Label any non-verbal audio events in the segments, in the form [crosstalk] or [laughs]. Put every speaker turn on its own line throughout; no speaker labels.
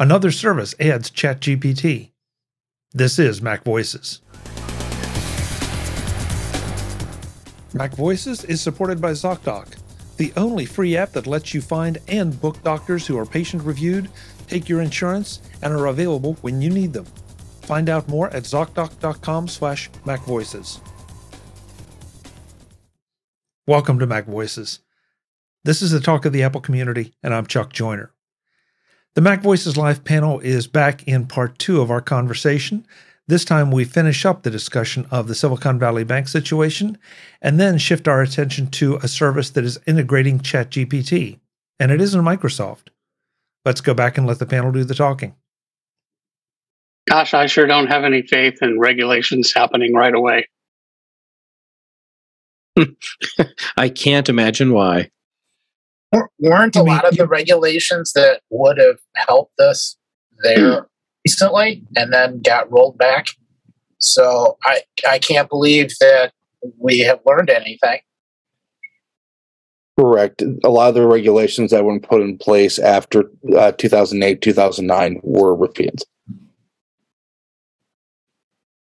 Another service adds ChatGPT. This is Mac Voices. Mac Voices is supported by ZocDoc, the only free app that lets you find and book doctors who are patient reviewed, take your insurance, and are available when you need them. Find out more at ZocDoc.com slash MacVoices. Welcome to Mac Voices. This is the talk of the Apple community, and I'm Chuck Joiner. The Mac Voices Live panel is back in part two of our conversation. This time we finish up the discussion of the Silicon Valley Bank situation and then shift our attention to a service that is integrating ChatGPT, and it isn't Microsoft. Let's go back and let the panel do the talking.
Gosh, I sure don't have any faith in regulations happening right away. [laughs]
I can't imagine why.
Weren't a lot of the regulations that would have helped us there recently and then got rolled back? So I I can't believe that we have learned anything.
Correct. A lot of the regulations that were put in place after uh, 2008, 2009 were repealed.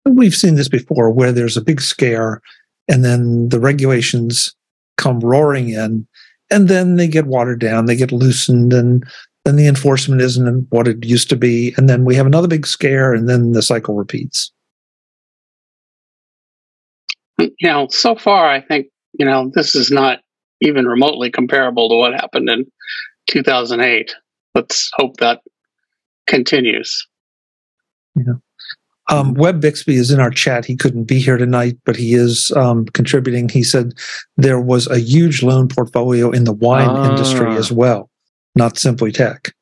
We've seen this before where there's a big scare and then the regulations come roaring in and then they get watered down, they get loosened, and then the enforcement isn't what it used to be. And then we have another big scare and then the cycle repeats.
You know, so far, I think, you know, this is not even remotely comparable to what happened in 2008. Let's hope that continues.
Yeah. Um, Web Bixby is in our chat. He couldn't be here tonight, but he is um, contributing. He said there was a huge loan portfolio in the wine ah. industry as well, not simply tech.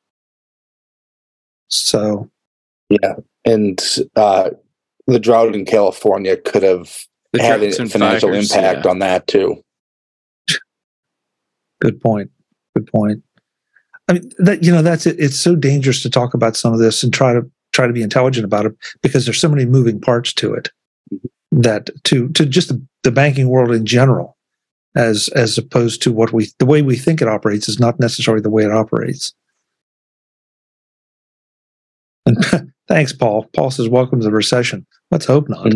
So,
yeah, and uh, the drought in California could have the had a financial fires, impact yeah. on that too.
Good point. Good point. I mean, that you know, that's it. It's so dangerous to talk about some of this and try to try to be intelligent about it because there's so many moving parts to it mm-hmm. that to to just the, the banking world in general as as opposed to what we the way we think it operates is not necessarily the way it operates. And [laughs] thanks paul. Paul says welcome to the recession. Let's hope not. [laughs]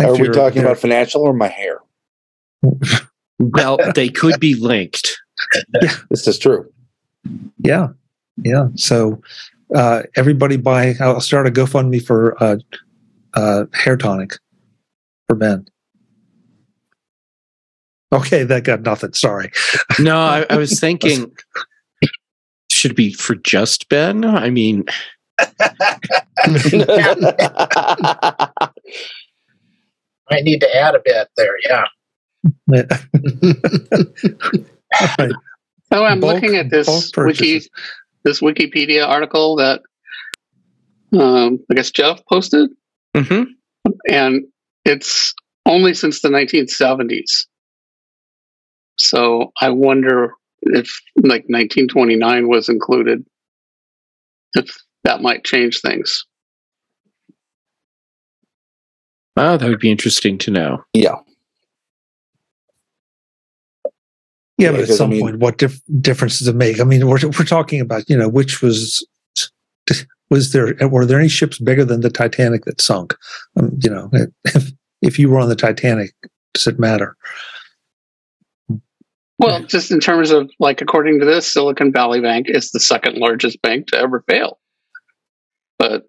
Are we your, talking your, about financial or my hair? [laughs]
Well they could be linked.
Yeah this is true.
Yeah. Yeah. So uh, everybody buy. I'll start a GoFundMe for uh, uh, hair tonic for Ben. Okay, that got nothing. Sorry.
No, I, I was thinking [laughs] should be for just Ben. I mean, [laughs]
I need to add a bit there. Yeah. [laughs]
right. Oh, I'm bulk, looking at this wiki this Wikipedia article that um, I guess Jeff posted,
mm-hmm.
and it's only since the 1970s. So I wonder if like 1929 was included, if that might change things.
Oh, that would be interesting to know.
Yeah.
Yeah, but at some I mean, point, what dif- difference does it make? I mean, we're we're talking about you know which was was there were there any ships bigger than the Titanic that sunk? Um, you know, if if you were on the Titanic, does it matter?
Well, just in terms of like, according to this, Silicon Valley Bank is the second largest bank to ever fail. But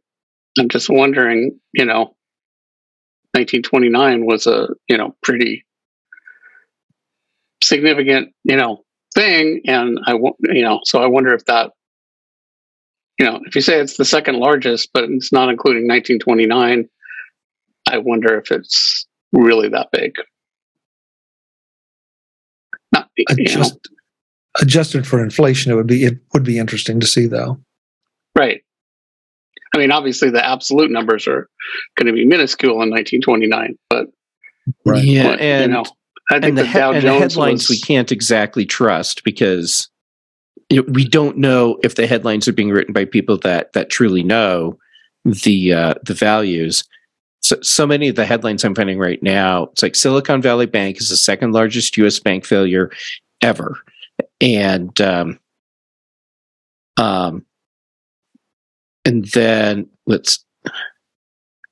I'm just wondering, you know, 1929 was a you know pretty significant, you know, thing. And I, you know, so I wonder if that, you know, if you say it's the second largest, but it's not including 1929, I wonder if it's really that big.
Not, Adjust, adjusted for inflation, it would be it would be interesting to see, though.
Right. I mean, obviously, the absolute numbers are going to be minuscule in 1929, but
right. yeah, but, and you know, I think and the, he- and the headlines was... we can't exactly trust because we don't know if the headlines are being written by people that that truly know the uh, the values. So, so many of the headlines I'm finding right now, it's like Silicon Valley Bank is the second largest U.S. bank failure ever, and um, um, and then let's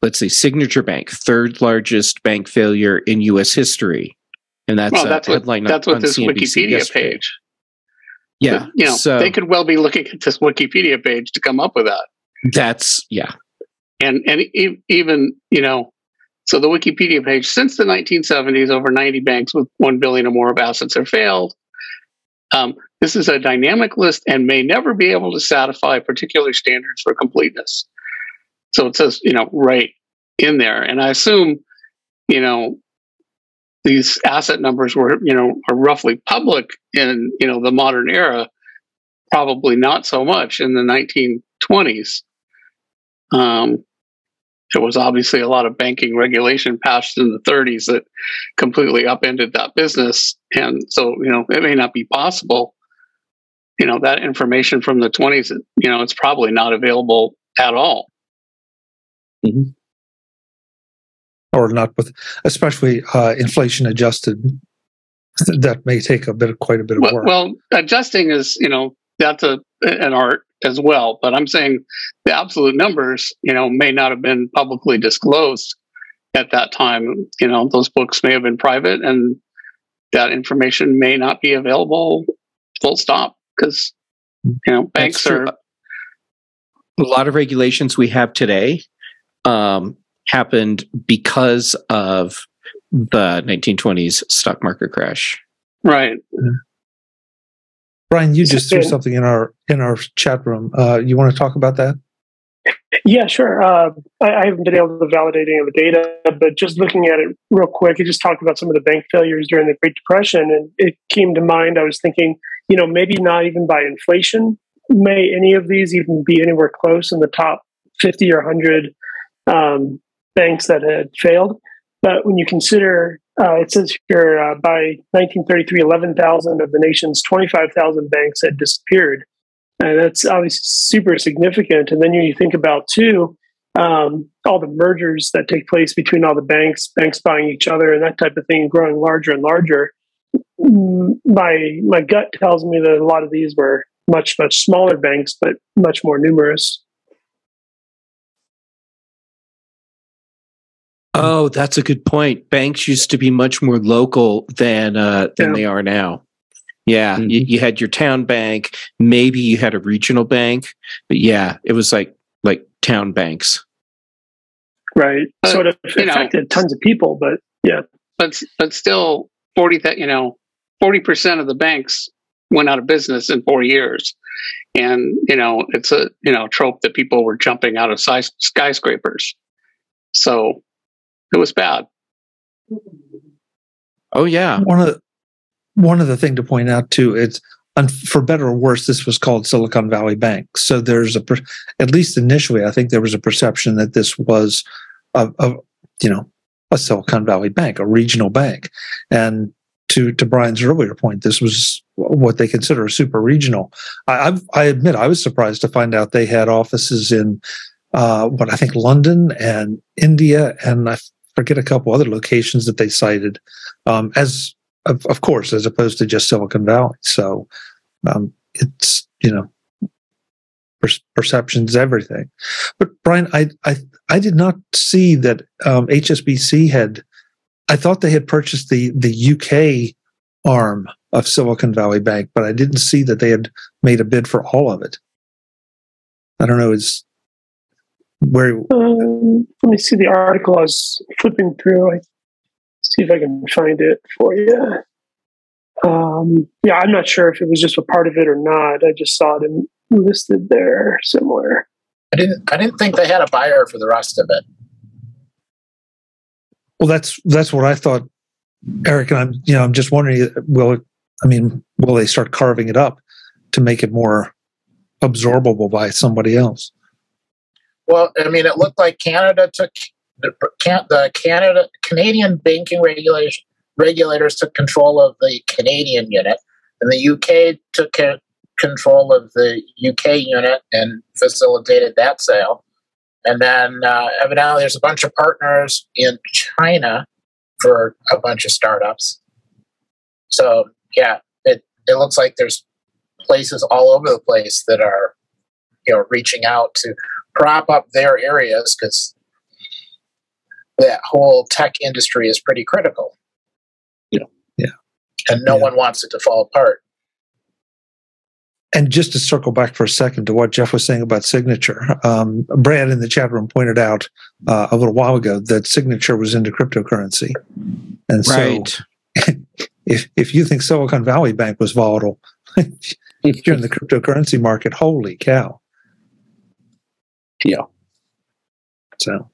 let's say Signature Bank, third largest bank failure in U.S. history, and that's
well, that's headline what, that's what this CNBC Wikipedia yesterday. page.
Yeah,
but, you know, so, they could well be looking at this Wikipedia page to come up with that.
That's yeah,
and and even you know, so the Wikipedia page since the 1970s, over 90 banks with one billion or more of assets have failed. Um, this is a dynamic list and may never be able to satisfy particular standards for completeness. So it says, you know, right in there. And I assume, you know, these asset numbers were, you know, are roughly public in, you know, the modern era, probably not so much in the 1920s. Um, there was obviously a lot of banking regulation passed in the 30s that completely upended that business. And so, you know, it may not be possible. You know, that information from the 20s, you know, it's probably not available at all.
Mm-hmm. Or not with, especially uh, inflation adjusted. That may take a bit of quite a bit of
well,
work.
Well, adjusting is, you know, that's a an art as well. But I'm saying the absolute numbers, you know, may not have been publicly disclosed at that time. You know, those books may have been private, and that information may not be available. Full stop, because you know banks are.
A lot of regulations we have today um, happened because of the 1920s stock market crash.
Right.
Brian, you just threw something in our in our chat room. Uh, you want to talk about that?
Yeah, sure. Uh, I, I, haven't been able to validate any of the data, but just looking at it real quick, it just talked about some of the bank failures during the Great Depression, and it came to mind. I was thinking, you know, maybe not even by inflation may any of these even be anywhere close in the top fifty or hundred um, banks that had failed. But when you consider uh, it says here uh, by 1933, 11,000 of the nation's 25,000 banks had disappeared. And that's obviously super significant. And then you think about, too, um, all the mergers that take place between all the banks, banks buying each other, and that type of thing, growing larger and larger. Mm, my my gut tells me that a lot of these were much much smaller banks, but much more numerous.
Oh, that's a good point. Banks used to be much more local than uh, than yeah. they are now. Yeah, mm-hmm. you, you, had your town bank. Maybe you had a regional bank, but yeah, it was like like town banks.
Right. Uh, so it affected know, tons of people, but yeah.
But but still, forty that you know, forty percent of the banks went out of business in four years, and you know it's a you know trope that people were jumping out of skyscrapers. So it was bad.
Oh yeah.
One of the, one of the thing to point out too, it's for better or worse, this was called Silicon Valley Bank. So there's a, at least initially, I think there was a perception that this was a, a you know, a Silicon Valley bank, a regional bank. And to, to Brian's earlier point, this was what they consider a super regional. I, I've, I admit I was surprised to find out they had offices in uh, what I think London and India, and I forget a couple other locations that they cited um, as of, of, course as opposed to just silicon valley. So um, it's you know per- perceptions everything. But brian I, I i did not see that um, hsbc had i thought they had purchased the the uk arm of silicon valley bank but i didn't see that they had made a bid for all of it. I don't know is where
um, let me see the article I was flipping through. I see if I can find it for you. Um, yeah, I'm not sure if it was just a part of it or not. I just saw it in, listed there somewhere.
I didn't. I didn't think they had a buyer for the rest of it.
Well, that's that's what I thought, Eric. And I'm you know I'm just wondering, will I mean will they start carving it up to make it more absorbable by somebody else?
Well, I mean, it looked like Canada took the, Canada Canadian banking regulation regulators took control of the Canadian unit, and the UK took control of the UK unit and facilitated that sale. And then uh, evidently, there's a bunch of partners in China for a bunch of startups. So yeah, it it looks like there's places all over the place that are you know reaching out to prop up their areas because that whole tech industry is pretty critical.
Yeah.
Yeah.
And no
yeah.
one wants it to fall apart.
And just to circle back for a second to what Jeff was saying about signature, um, Brad in the chat room pointed out uh, a little while ago that signature was into cryptocurrency, and right. so [laughs] if if you think Silicon Valley Bank was volatile, if [laughs] you're in the cryptocurrency market. Holy cow!
Yeah.
So,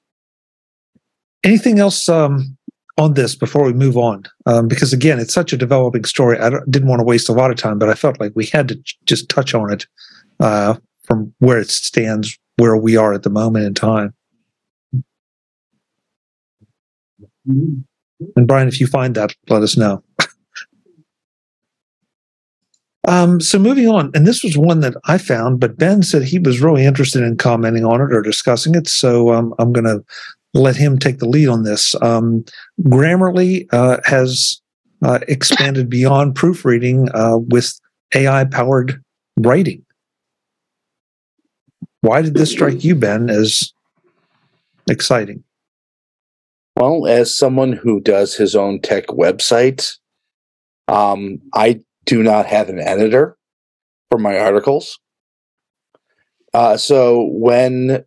anything else um, on this before we move on? Um, because again, it's such a developing story. I didn't want to waste a lot of time, but I felt like we had to j- just touch on it uh, from where it stands, where we are at the moment in time. And Brian, if you find that, let us know. Um, so moving on, and this was one that I found, but Ben said he was really interested in commenting on it or discussing it. So um, I'm going to let him take the lead on this. Um, Grammarly uh, has uh, expanded beyond proofreading uh, with AI powered writing. Why did this strike you, Ben, as exciting?
Well, as someone who does his own tech website, um, I do not have an editor for my articles. Uh, so when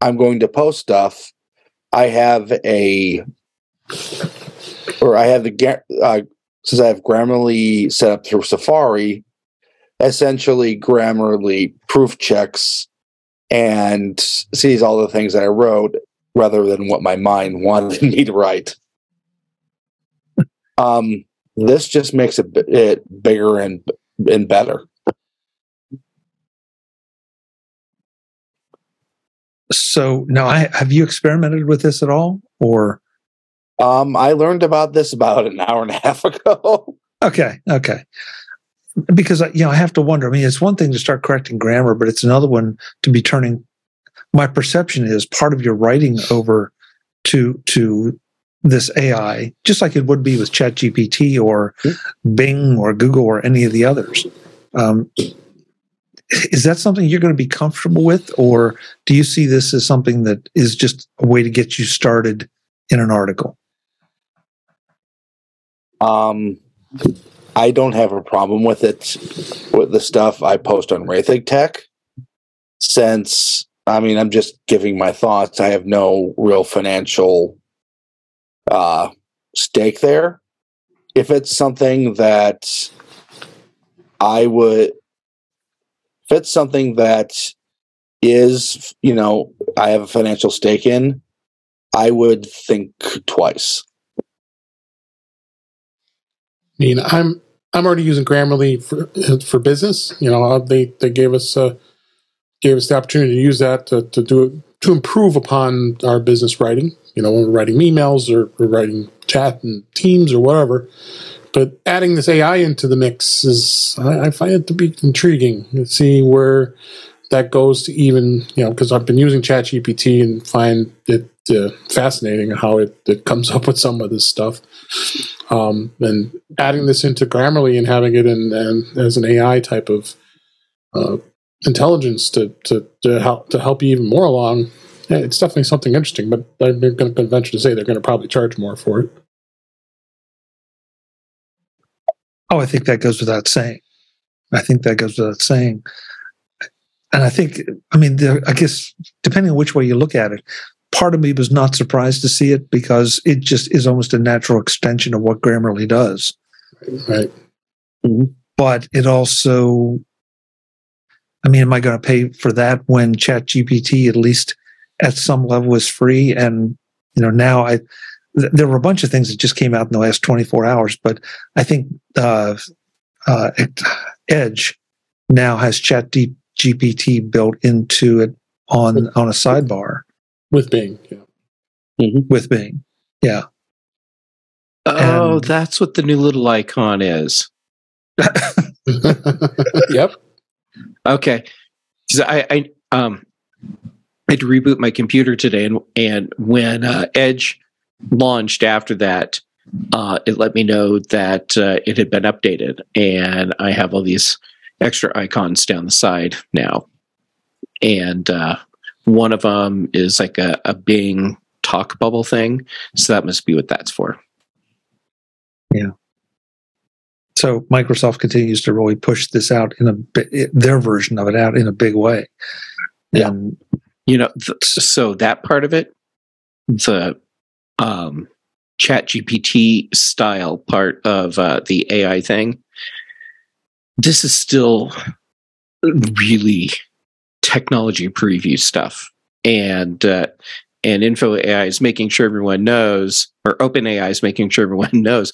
I'm going to post stuff, I have a, or I have the, uh, since I have Grammarly set up through Safari, essentially Grammarly proof checks and sees all the things that I wrote rather than what my mind [laughs] wanted me to write. Um, this just makes it, it bigger and and better.
So now, I, have you experimented with this at all, or?
Um, I learned about this about an hour and a half [laughs] ago.
okay, okay. Because you know, I have to wonder. I mean, it's one thing to start correcting grammar, but it's another one to be turning. My perception is part of your writing over to to this AI, just like it would be with ChatGPT or mm-hmm. Bing or Google or any of the others. Um, is that something you're going to be comfortable with, or do you see this as something that is just a way to get you started in an article?
Um, I don't have a problem with it with the stuff I post on Roethig Tech, since I mean I'm just giving my thoughts. I have no real financial uh, stake there. If it's something that I would, if it's something that is, you know, I have a financial stake in, I would think twice.
I mean, I'm I'm already using Grammarly for for business. You know, they they gave us uh, gave us the opportunity to use that to, to do to improve upon our business writing you know, when we're writing emails or we're writing chat and teams or whatever. But adding this AI into the mix is, I, I find it to be intriguing to see where that goes to even, you know, because I've been using ChatGPT and find it uh, fascinating how it, it comes [laughs] up with some of this stuff. Um, and adding this into Grammarly and having it in, in as an AI type of uh, intelligence to, to, to help to help you even more along it's definitely something interesting, but I'm going to venture to say they're going to probably charge more for it.
Oh, I think that goes without saying. I think that goes without saying. And I think, I mean, there, I guess depending on which way you look at it, part of me was not surprised to see it because it just is almost a natural extension of what Grammarly does.
Right.
Mm-hmm. But it also, I mean, am I going to pay for that when ChatGPT at least at some level is free. And, you know, now I, th- there were a bunch of things that just came out in the last 24 hours, but I think, uh, uh, Edge now has chat D- GPT built into it on, on a sidebar
with Bing. Yeah.
Mm-hmm. With Bing. Yeah.
Oh, and, that's what the new little icon is. [laughs] [laughs]
yep.
Okay. I, I, um, had to reboot my computer today, and and when uh, Edge launched after that, uh, it let me know that uh, it had been updated, and I have all these extra icons down the side now. And uh, One of them is like a, a Bing talk bubble thing. So that must be what that's for.
Yeah. So Microsoft continues to really push this out in a their version of it out in a big way.
Yeah. And, you know, th- so that part of it, the um, Chat GPT style part of uh, the AI thing, this is still really technology preview stuff, and uh, and Info AI is making sure everyone knows, or Open AI is making sure everyone [laughs] knows.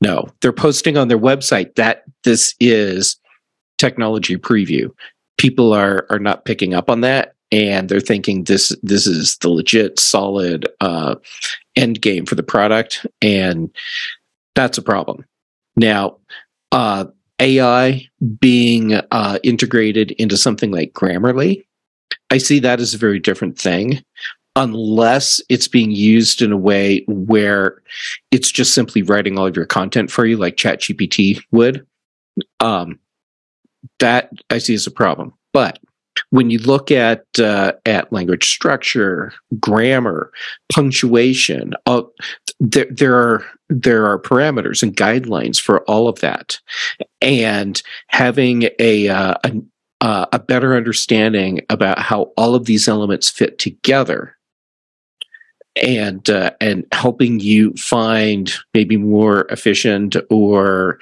No, they're posting on their website that this is technology preview. People are are not picking up on that, and they're thinking this this is the legit, solid uh, end game for the product, and that's a problem. Now, uh, AI being uh, integrated into something like Grammarly, I see that as a very different thing unless it's being used in a way where it's just simply writing all of your content for you, like ChatGPT would. Um, that I see as a problem. But when you look at uh, at language structure, grammar, punctuation, uh, there there are there are parameters and guidelines for all of that, and having a, uh, a uh, a better understanding about how all of these elements fit together and uh, and helping you find maybe more efficient or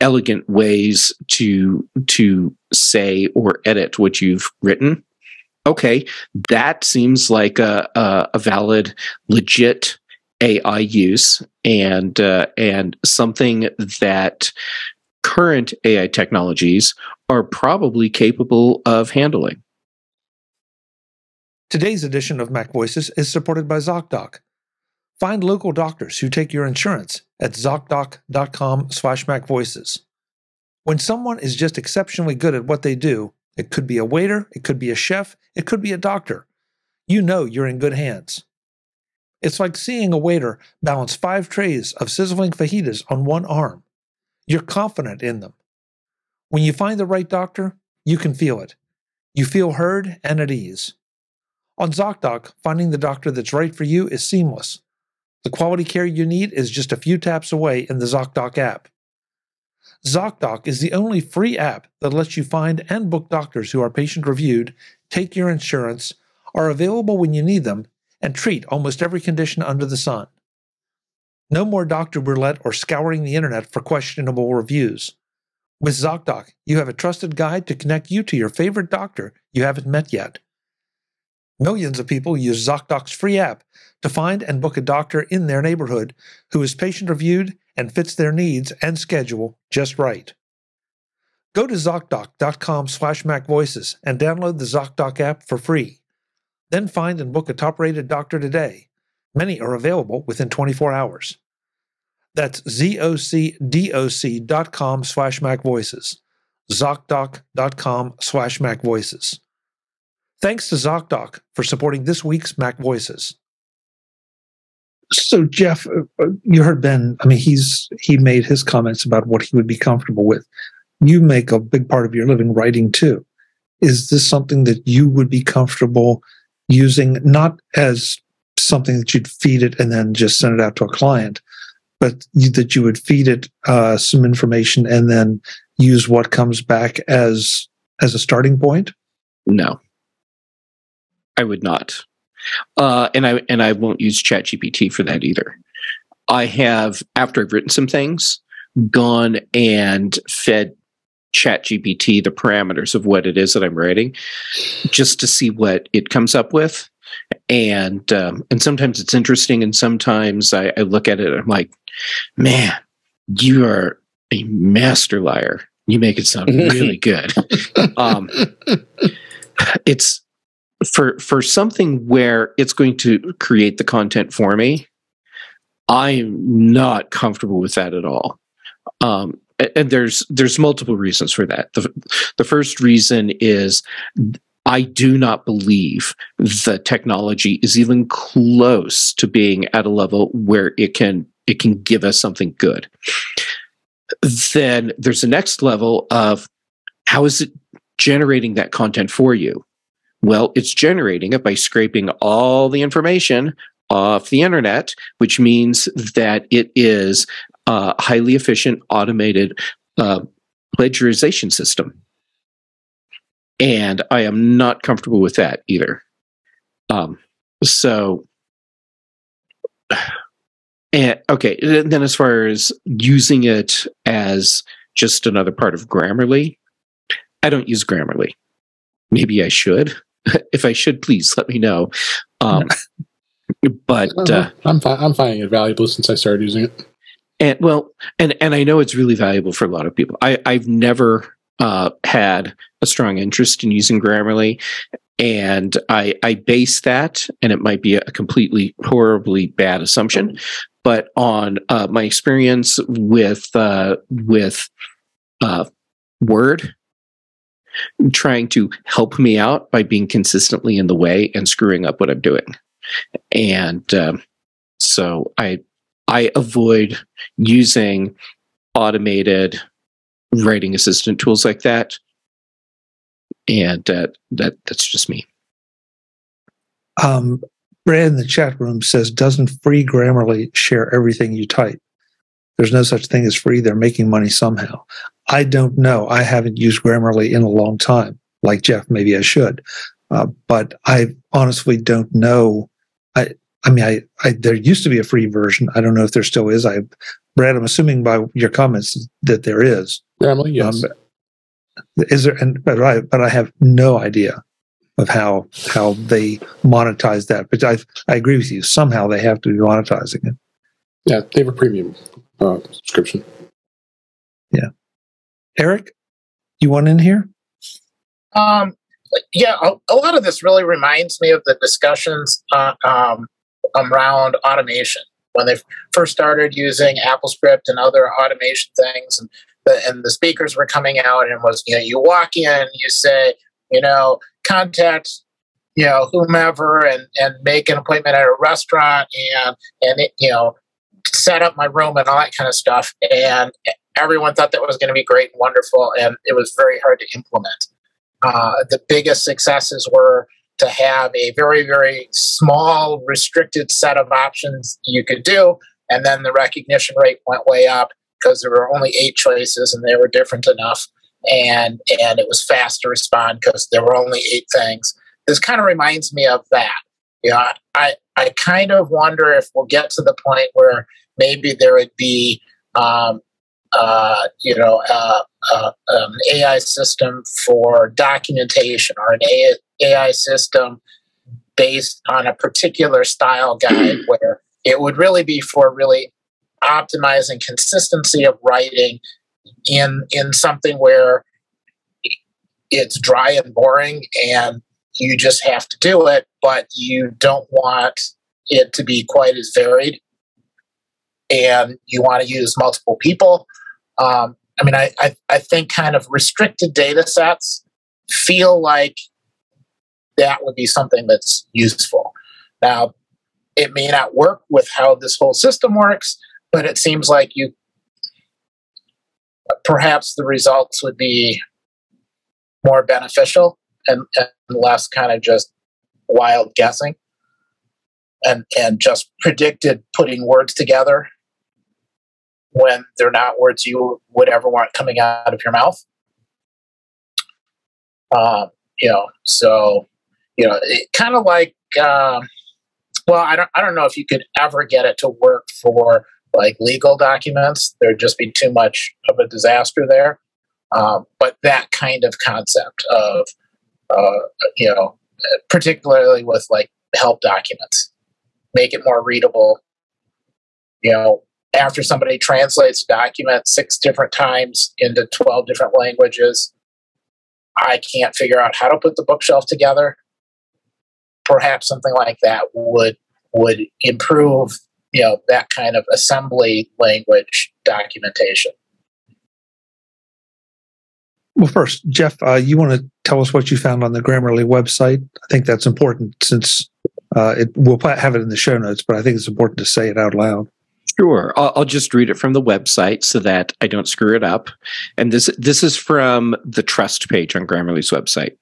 elegant ways to to say or edit what you've written okay that seems like a, a, a valid legit ai use and uh, and something that current ai technologies are probably capable of handling
Today's edition of Mac Voices is supported by ZocDoc. Find local doctors who take your insurance at ZocDoc.com slash MacVoices. When someone is just exceptionally good at what they do, it could be a waiter, it could be a chef, it could be a doctor. You know you're in good hands. It's like seeing a waiter balance five trays of sizzling fajitas on one arm. You're confident in them. When you find the right doctor, you can feel it. You feel heard and at ease. On ZocDoc, finding the doctor that's right for you is seamless. The quality care you need is just a few taps away in the ZocDoc app. ZocDoc is the only free app that lets you find and book doctors who are patient reviewed, take your insurance, are available when you need them, and treat almost every condition under the sun. No more doctor roulette or scouring the internet for questionable reviews. With ZocDoc, you have a trusted guide to connect you to your favorite doctor you haven't met yet. Millions of people use ZocDoc's free app to find and book a doctor in their neighborhood who is patient reviewed and fits their needs and schedule just right. Go to ZocDoc.com slash MacVoices and download the ZocDoc app for free. Then find and book a top rated doctor today. Many are available within 24 hours. That's ZocDoc.com slash MacVoices. ZocDoc.com slash MacVoices. Thanks to ZocDoc for supporting this week's Mac Voices. So, Jeff, uh, uh, you heard Ben. I mean, he's he made his comments about what he would be comfortable with. You make a big part of your living writing too. Is this something that you would be comfortable using, not as something that you'd feed it and then just send it out to a client, but you, that you would feed it uh, some information and then use what comes back as as a starting point?
No. I would not. Uh, and I and I won't use ChatGPT for that either. I have, after I've written some things, gone and fed ChatGPT the parameters of what it is that I'm writing, just to see what it comes up with. And um, and sometimes it's interesting, and sometimes I, I look at it and I'm like, man, you are a master liar. You make it sound [laughs] really good. um, it's for for something where it's going to create the content for me i'm not comfortable with that at all. Um, and there's there's multiple reasons for that. The, the first reason is i do not believe the technology is even close to being at a level where it can it can give us something good. Then there's the next level of how is it generating that content for you Well, it's generating it by scraping all the information off the internet, which means that it is a highly efficient automated uh, plagiarization system. And I am not comfortable with that either. Um, so, [sighs] and okay, then as far as using it as just another part of Grammarly, I don't use Grammarly. Maybe I should. [laughs] if I should, please let me know. Um, [laughs] but uh,
I'm fi- I'm finding it valuable since I started using it.
And well, and and I know it's really valuable for a lot of people. I I've never uh, had a strong interest in using Grammarly, and I I base that, and it might be a completely horribly bad assumption, but on uh, my experience with uh, with uh, Word trying to help me out by being consistently in the way and screwing up what I'm doing. And um, so I I avoid using automated writing assistant tools like that. And uh, that that's just me.
Um, Brad in the chat room says, "Doesn't free Grammarly share everything you type?" There's no such thing as free. They're making money somehow. I don't know. I haven't used Grammarly in a long time. Like Jeff, maybe I should, uh, but I honestly don't know. I I mean, I, I there used to be a free version. I don't know if there still is. I, Brad, I'm assuming by your comments that there is.
Grammarly, yes. Um,
is there? And but I but I have no idea of how how they monetize that. But I I agree with you. Somehow they have to be monetizing it.
Yeah, they have a premium uh, subscription.
Yeah. Eric, you want in here?
Um, yeah, a, a, lot of this really reminds me of the discussions uh, um, around automation when they first started using AppleScript and other automation things, and the, and the speakers were coming out and was you know you walk in, you say you know contact you know whomever and and make an appointment at a restaurant and and it, you know set up my room and all that kind of stuff and everyone thought that was going to be great and wonderful and it was very hard to implement uh, the biggest successes were to have a very, very small, restricted set of options you could do. And then the recognition rate went way up because there were only eight choices and they were different enough. And, and it was fast to respond because there were only eight things. This kind of reminds me of that. Know, I, I kind of wonder if we'll get to the point where maybe there would be um, uh, you know, uh, uh, an AI system for documentation or an AI system based on a particular style guide [clears throat] where it would really be for really optimizing consistency of writing in in something where it's dry and boring and you just have to do it but you don't want it to be quite as varied and you want to use multiple people um, I mean, I, I, I think kind of restricted data sets feel like that would be something that's useful. Now, it may not work with how this whole system works, but it seems like you perhaps the results would be more beneficial and, and less kind of just wild guessing and and just predicted putting words together when they're not words you would ever want coming out of your mouth. Um, you know, so you know, it kind of like, um, well, I don't, I don't know if you could ever get it to work for like legal documents. There'd just be too much of a disaster there. Um, but that kind of concept of, uh, you know, particularly with like help documents, make it more readable. You know, after somebody translates a document six different times into 12 different languages, I can't figure out how to put the bookshelf together. Perhaps something like that would would improve, you know, that kind of assembly language documentation.
Well, first, Jeff, uh, you want to tell us what you found on the Grammarly website? I think that's important since uh, it, we'll have it in the show notes, but I think it's important to say it out loud.
Sure, I'll, I'll, just read it from the website so that I don't screw it up. And this this is from the trust page on Grammarly's website.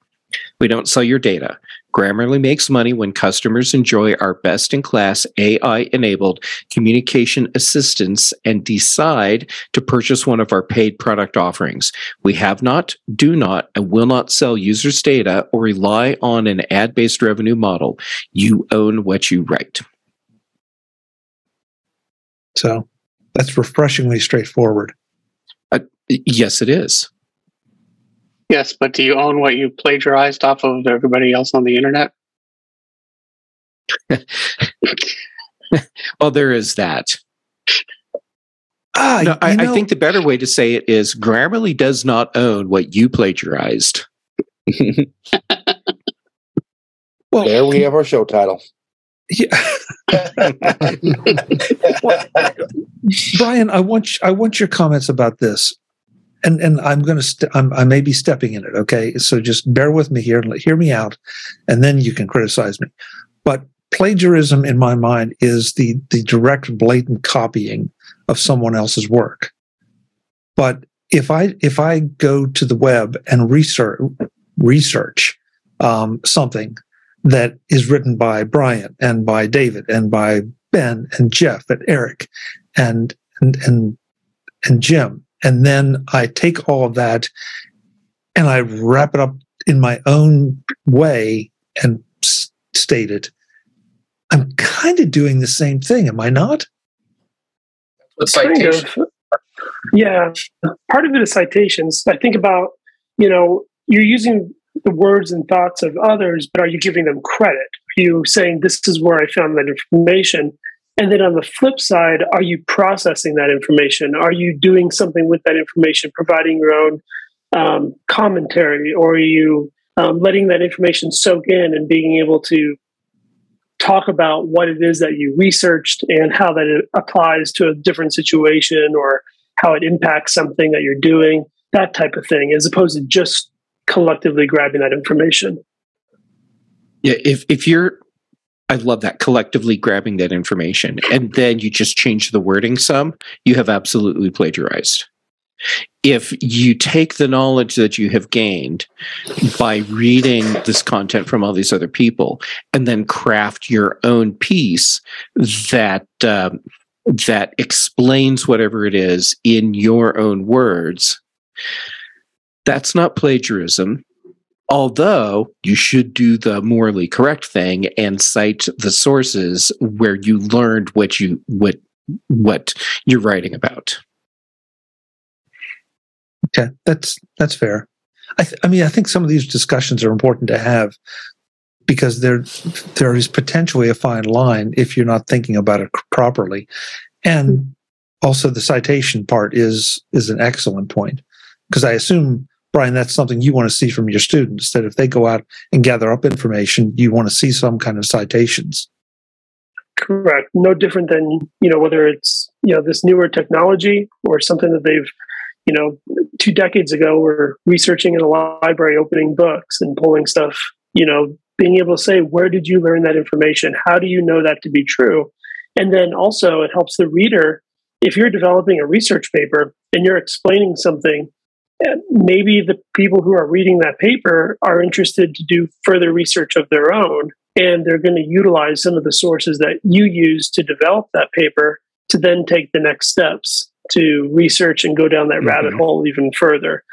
We don't sell your data. Grammarly makes money when customers enjoy our best in class AI enabled communication assistance and decide to purchase one of our paid product offerings. We have not, do not, and will not sell users' data or rely on an ad based revenue model. You own what you write.
So that's refreshingly straightforward.
Uh, yes, it is.
Yes, but do you own what you plagiarized off of everybody else on the internet? [laughs]
well, there is that.
Ah,
no, I, know, I, think the better way to say it is Grammarly does not own what you plagiarized. [laughs] [laughs]
well, there we have our show title.
Yeah. [laughs] Brian, I want I want your comments about this and and I'm going to st- I'm, I may be stepping in it. Okay, so just bear with me here and hear me out, and then you can criticize me. But plagiarism, in my mind, is the the direct, blatant copying of someone else's work. But if I if I go to the web and research research um, something that is written by Brian and by David and by Ben and Jeff and Eric and and and, and Jim and then I take all of that and I wrap it up in my own way and s- state it. I'm kind of doing the same thing, am I not?
Kind of. Yeah, part of it is citations. I think about, you know, you're using the words and thoughts of others, but are you giving them credit? Are you saying this is where I found that information? And then on the flip side, are you processing that information? Are you doing something with that information, providing your own um, commentary, or are you um, letting that information soak in and being able to talk about what it is that you researched and how that applies to a different situation or how it impacts something that you're doing, that type of thing, as opposed to just collectively grabbing that information.
Yeah, if if you're I love that collectively grabbing that information and then you just change the wording some, you have absolutely plagiarized. If you take the knowledge that you have gained by reading this content from all these other people and then craft your own piece that um, that explains whatever it is in your own words, that's not plagiarism Although you should do the morally correct thing and cite the sources where you learned what you what what you're writing about.
Okay, that's that's fair. I, th- I mean, I think some of these discussions are important to have because there there is potentially a fine line if you're not thinking about it properly, and also the citation part is is an excellent point because I assume Brian, that's something you want to see from your students that if they go out and gather up information, you want to see some kind of citations.
Correct. No different than, you know, whether it's, you know, this newer technology or something that they've, you know, two decades ago were researching in a library, opening books and pulling stuff, you know, being able to say, where did you learn that information? How do you know that to be true? And then also it helps the reader if you're developing a research paper and you're explaining something maybe the people who are reading that paper are interested to do further research of their own and they're going to utilize some of the sources that you use to develop that paper to then take the next steps to research and go down that mm-hmm. rabbit hole even further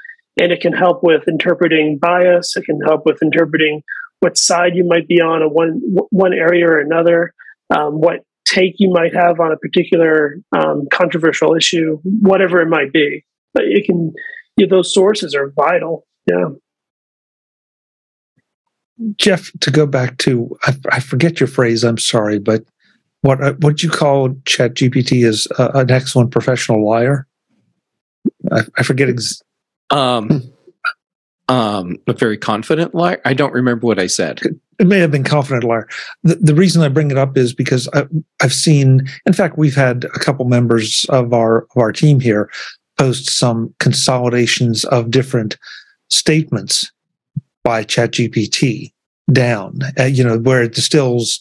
and it can help with interpreting bias it can help with interpreting what side you might be on a one one area or another um, what take you might have on a particular um, controversial issue whatever it might be but it can yeah, those sources are vital. Yeah.
Jeff, to go back to, I, I forget your phrase. I'm sorry, but what uh, what you call Chat GPT is uh, an excellent professional liar. I, I forget. Ex-
um, um, a very confident liar. I don't remember what I said.
It may have been confident liar. The, the reason I bring it up is because I, I've seen. In fact, we've had a couple members of our of our team here post some consolidations of different statements by ChatGPT down, uh, you know, where it distills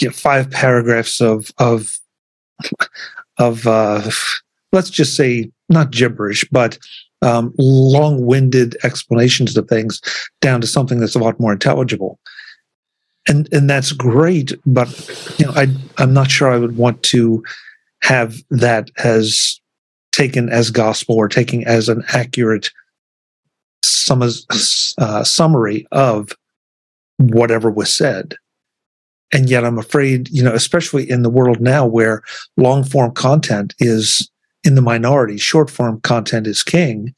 you know, five paragraphs of of of uh, let's just say not gibberish, but um, long-winded explanations of things down to something that's a lot more intelligible. And and that's great, but you know, I I'm not sure I would want to have that as taken as gospel or taken as an accurate sum, uh, summary of whatever was said. And yet, I'm afraid, you know, especially in the world now where long form content is in the minority, short form content is king.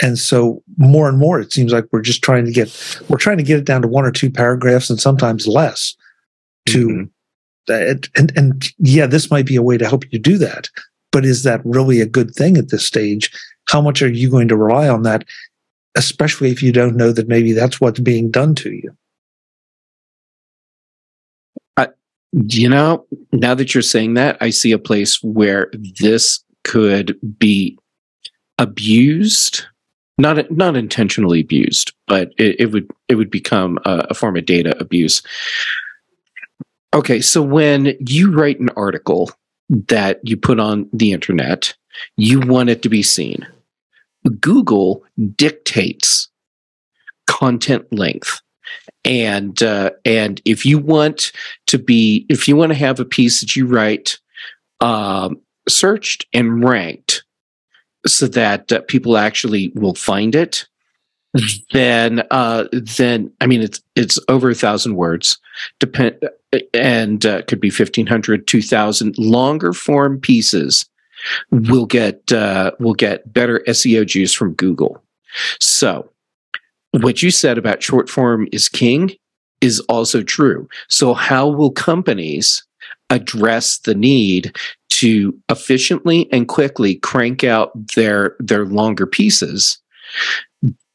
And so more and more, it seems like we're just trying to get, we're trying to get it down to one or two paragraphs and sometimes less to, mm-hmm. and, and yeah, this might be a way to help you do that. But is that really a good thing at this stage? How much are you going to rely on that? Especially if you don't know that maybe that's what's being done to you.
You know, now that you're saying that, I see a place where this could be abused, not not intentionally abused, but it, it would it would become a, a form of data abuse. Okay, so when you write an article that you put on the internet, you want it to be seen. Google dictates content length and uh, and if you want to be if you want to have a piece that you write um, searched and ranked so that uh, people actually will find it then uh, then i mean it's it's over a thousand words depend and uh, could be 1500 2000 longer form pieces will get uh, will get better seo juice from google so what you said about short form is king is also true. So, how will companies address the need to efficiently and quickly crank out their their longer pieces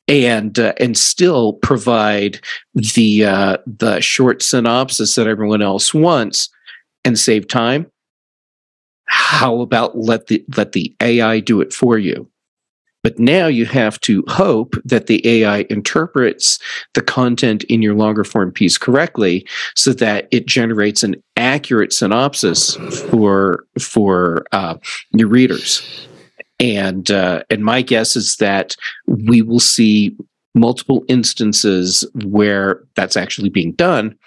and uh, and still provide the uh, the short synopsis that everyone else wants and save time? How about let the let the AI do it for you? But now you have to hope that the AI interprets the content in your longer form piece correctly so that it generates an accurate synopsis for for uh, your readers. And uh, and my guess is that we will see multiple instances where that's actually being done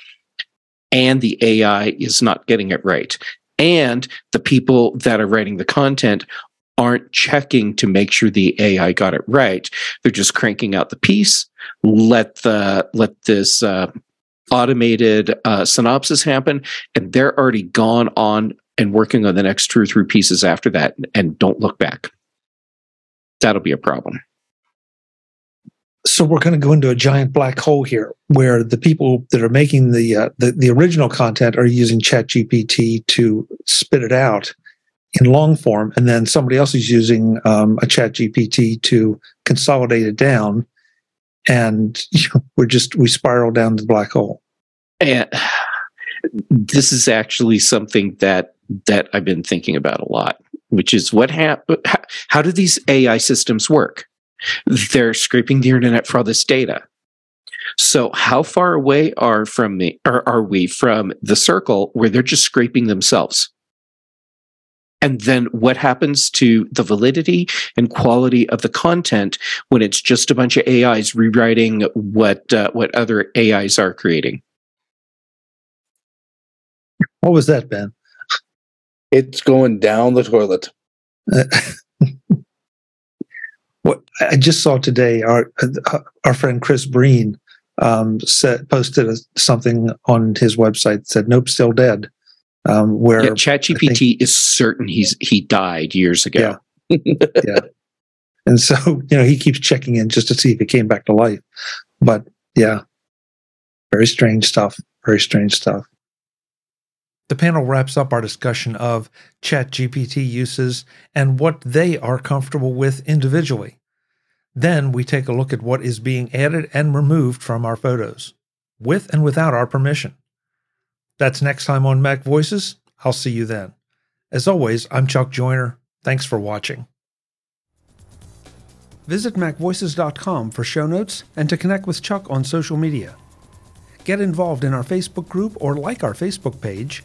and the AI is not getting it right. And the people that are writing the content aren't checking to make sure the AI got it right. They're just cranking out the piece, let the let this uh, automated uh, synopsis happen, and they're already gone on and working on the next two or three pieces after that, and don't look back. That'll be a problem.
So we're going to go into a giant black hole here, where the people that are making the uh, the, the original content are using ChatGPT to spit it out, in long form, and then somebody else is using um, a ChatGPT to consolidate it down. And you [laughs] know, we're just, we spiral down the black hole.
And [sighs] this is actually something that, that I've been thinking about a lot, which is what happened. How, [laughs] how do these AI systems work? They're scraping the internet for all this data. So how far away are from me, or are we from the circle where they're just scraping themselves? And then what happens to the validity and quality of the content when it's just a bunch of AIs rewriting what uh, what other AIs are creating?
What was that, Ben?
It's going down the toilet. [laughs]
what I just saw today, our uh, our friend Chris Breen um, said, posted a, something on his website said, "Nope, still dead." um, where
yeah, ChatGPT is certain he's he died years ago.
Yeah. [laughs] yeah. And so, you know, he keeps checking in just to see if he came back to life. But yeah, very strange stuff. Very strange stuff. The panel wraps up our discussion of ChatGPT uses and what they are comfortable with individually. Then we take a look at what is being added and removed from our photos, with and without our permission. That's next time on Mac Voices. I'll see you then. As always, I'm Chuck Joiner. Thanks for watching. Visit MacVoices.com for show notes and to connect with Chuck on social media. Get involved in our Facebook group or like our Facebook page